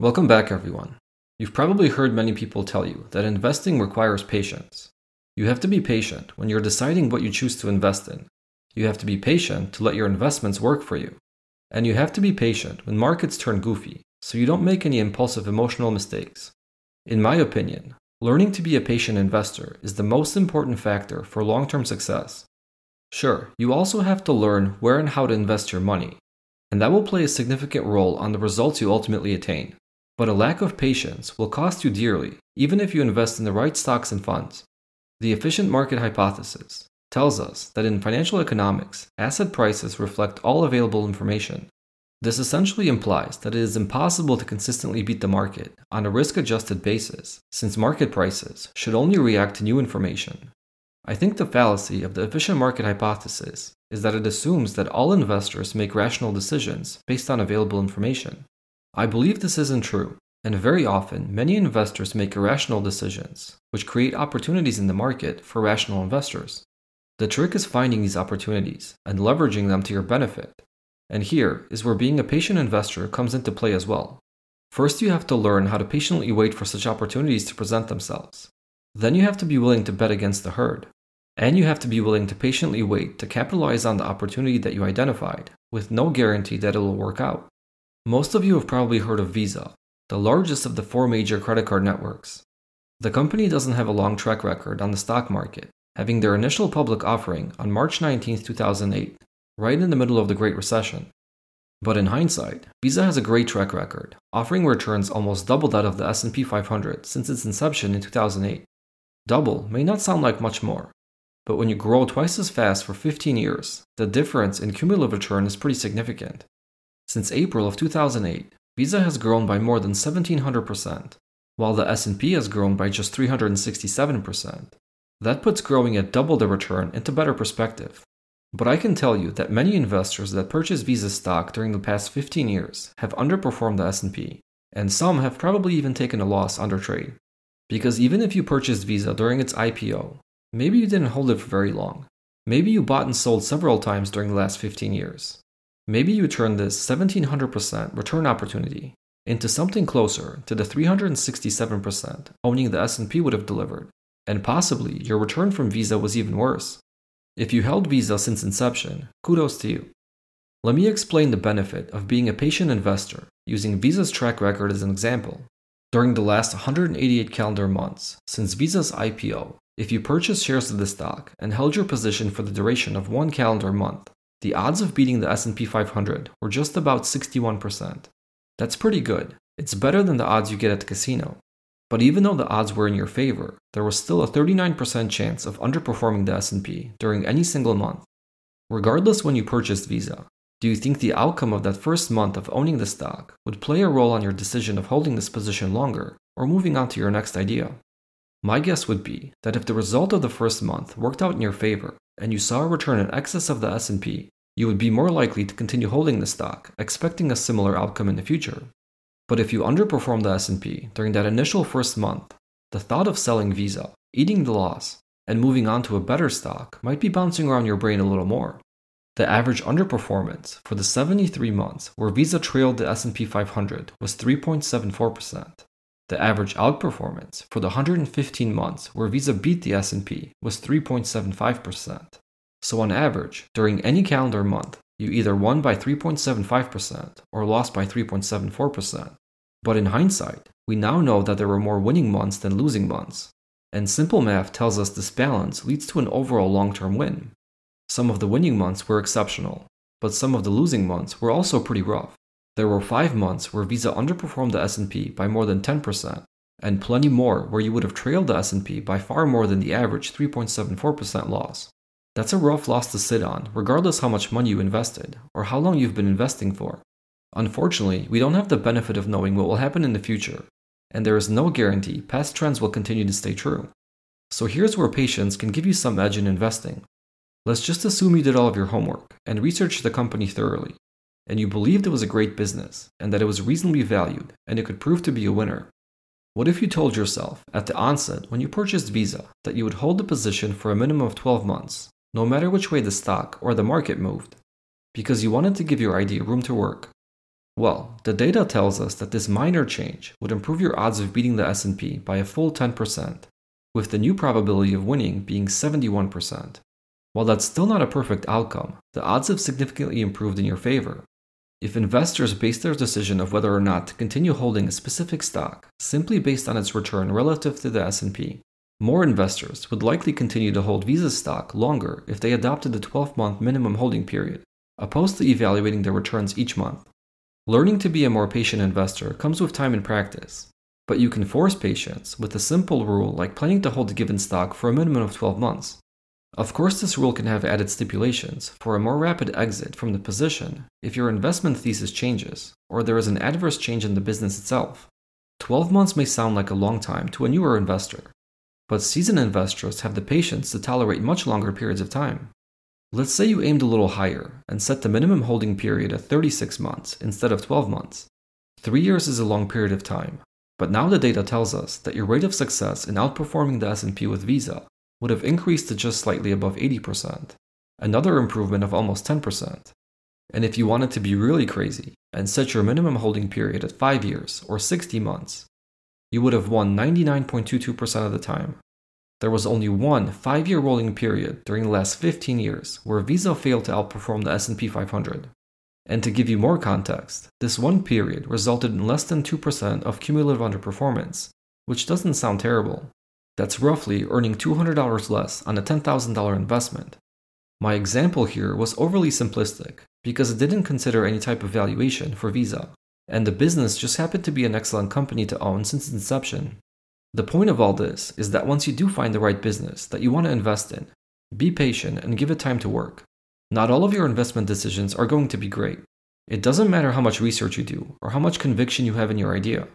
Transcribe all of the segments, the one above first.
Welcome back, everyone. You've probably heard many people tell you that investing requires patience. You have to be patient when you're deciding what you choose to invest in. You have to be patient to let your investments work for you. And you have to be patient when markets turn goofy so you don't make any impulsive emotional mistakes. In my opinion, learning to be a patient investor is the most important factor for long term success. Sure, you also have to learn where and how to invest your money, and that will play a significant role on the results you ultimately attain. But a lack of patience will cost you dearly, even if you invest in the right stocks and funds. The efficient market hypothesis tells us that in financial economics, asset prices reflect all available information. This essentially implies that it is impossible to consistently beat the market on a risk adjusted basis, since market prices should only react to new information. I think the fallacy of the efficient market hypothesis is that it assumes that all investors make rational decisions based on available information. I believe this isn't true, and very often many investors make irrational decisions, which create opportunities in the market for rational investors. The trick is finding these opportunities and leveraging them to your benefit. And here is where being a patient investor comes into play as well. First, you have to learn how to patiently wait for such opportunities to present themselves. Then, you have to be willing to bet against the herd. And you have to be willing to patiently wait to capitalize on the opportunity that you identified, with no guarantee that it will work out. Most of you have probably heard of Visa, the largest of the four major credit card networks. The company doesn't have a long track record on the stock market, having their initial public offering on March 19, 2008, right in the middle of the Great Recession. But in hindsight, Visa has a great track record, offering returns almost double that of the S&P 500 since its inception in 2008. Double may not sound like much more, but when you grow twice as fast for 15 years, the difference in cumulative return is pretty significant. Since April of 2008, Visa has grown by more than 1700%, while the S&P has grown by just 367%. That puts growing at double the return into better perspective. But I can tell you that many investors that purchased Visa stock during the past 15 years have underperformed the S&P, and some have probably even taken a loss under trade. Because even if you purchased Visa during its IPO, maybe you didn't hold it for very long. Maybe you bought and sold several times during the last 15 years. Maybe you turned this 1700% return opportunity into something closer to the 367% owning the S&P would have delivered and possibly your return from Visa was even worse. If you held Visa since inception, kudos to you. Let me explain the benefit of being a patient investor using Visa's track record as an example. During the last 188 calendar months since Visa's IPO, if you purchased shares of the stock and held your position for the duration of one calendar month, the odds of beating the S&P 500 were just about 61%. That's pretty good. It's better than the odds you get at the casino. But even though the odds were in your favor, there was still a 39% chance of underperforming the S&P during any single month. Regardless when you purchased Visa, do you think the outcome of that first month of owning the stock would play a role on your decision of holding this position longer or moving on to your next idea? My guess would be that if the result of the first month worked out in your favor and you saw a return in excess of the S&P, you would be more likely to continue holding the stock, expecting a similar outcome in the future. But if you underperform the S&P during that initial first month, the thought of selling Visa, eating the loss, and moving on to a better stock might be bouncing around your brain a little more. The average underperformance for the 73 months where Visa trailed the S&P 500 was 3.74%. The average outperformance for the 115 months where Visa beat the S&P was 3.75%. So on average, during any calendar month, you either won by 3.75% or lost by 3.74%. But in hindsight, we now know that there were more winning months than losing months. And simple math tells us this balance leads to an overall long term win. Some of the winning months were exceptional, but some of the losing months were also pretty rough. There were 5 months where Visa underperformed the S&P by more than 10%, and plenty more where you would have trailed the S&P by far more than the average 3.74% loss. That's a rough loss to sit on, regardless how much money you invested or how long you've been investing for. Unfortunately, we don't have the benefit of knowing what will happen in the future, and there is no guarantee past trends will continue to stay true. So here's where patience can give you some edge in investing. Let's just assume you did all of your homework and researched the company thoroughly, and you believed it was a great business and that it was reasonably valued and it could prove to be a winner. What if you told yourself at the onset when you purchased Visa that you would hold the position for a minimum of 12 months no matter which way the stock or the market moved, because you wanted to give your idea room to work. Well, the data tells us that this minor change would improve your odds of beating the S&P by a full 10%, with the new probability of winning being 71%. While that's still not a perfect outcome, the odds have significantly improved in your favor. If investors base their decision of whether or not to continue holding a specific stock simply based on its return relative to the S&P, more investors would likely continue to hold Visa stock longer if they adopted the 12-month minimum holding period, opposed to evaluating their returns each month. Learning to be a more patient investor comes with time and practice, but you can force patience with a simple rule like planning to hold a given stock for a minimum of 12 months. Of course, this rule can have added stipulations for a more rapid exit from the position if your investment thesis changes or there is an adverse change in the business itself. 12 months may sound like a long time to a newer investor, but seasoned investors have the patience to tolerate much longer periods of time. Let's say you aimed a little higher and set the minimum holding period at 36 months instead of 12 months. Three years is a long period of time, but now the data tells us that your rate of success in outperforming the S&P with Visa would have increased to just slightly above 80%, another improvement of almost 10%. And if you wanted to be really crazy and set your minimum holding period at 5 years or 60 months, you would have won 99.22% of the time, there was only one 5-year rolling period during the last 15 years where Visa failed to outperform the S&P 500. And to give you more context, this one period resulted in less than 2% of cumulative underperformance, which doesn't sound terrible. That's roughly earning $200 less on a $10,000 investment. My example here was overly simplistic because it didn't consider any type of valuation for Visa, and the business just happened to be an excellent company to own since inception. The point of all this is that once you do find the right business that you want to invest in, be patient and give it time to work. Not all of your investment decisions are going to be great. It doesn't matter how much research you do or how much conviction you have in your idea.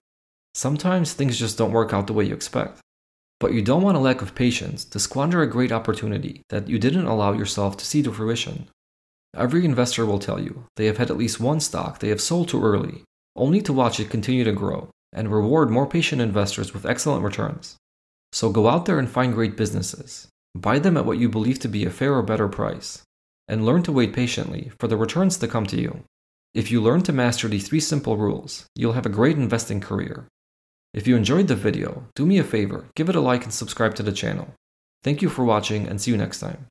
Sometimes things just don't work out the way you expect. But you don't want a lack of patience to squander a great opportunity that you didn't allow yourself to see to fruition. Every investor will tell you they have had at least one stock they have sold too early, only to watch it continue to grow and reward more patient investors with excellent returns. So go out there and find great businesses, buy them at what you believe to be a fair or better price, and learn to wait patiently for the returns to come to you. If you learn to master these three simple rules, you'll have a great investing career. If you enjoyed the video, do me a favor, give it a like and subscribe to the channel. Thank you for watching and see you next time.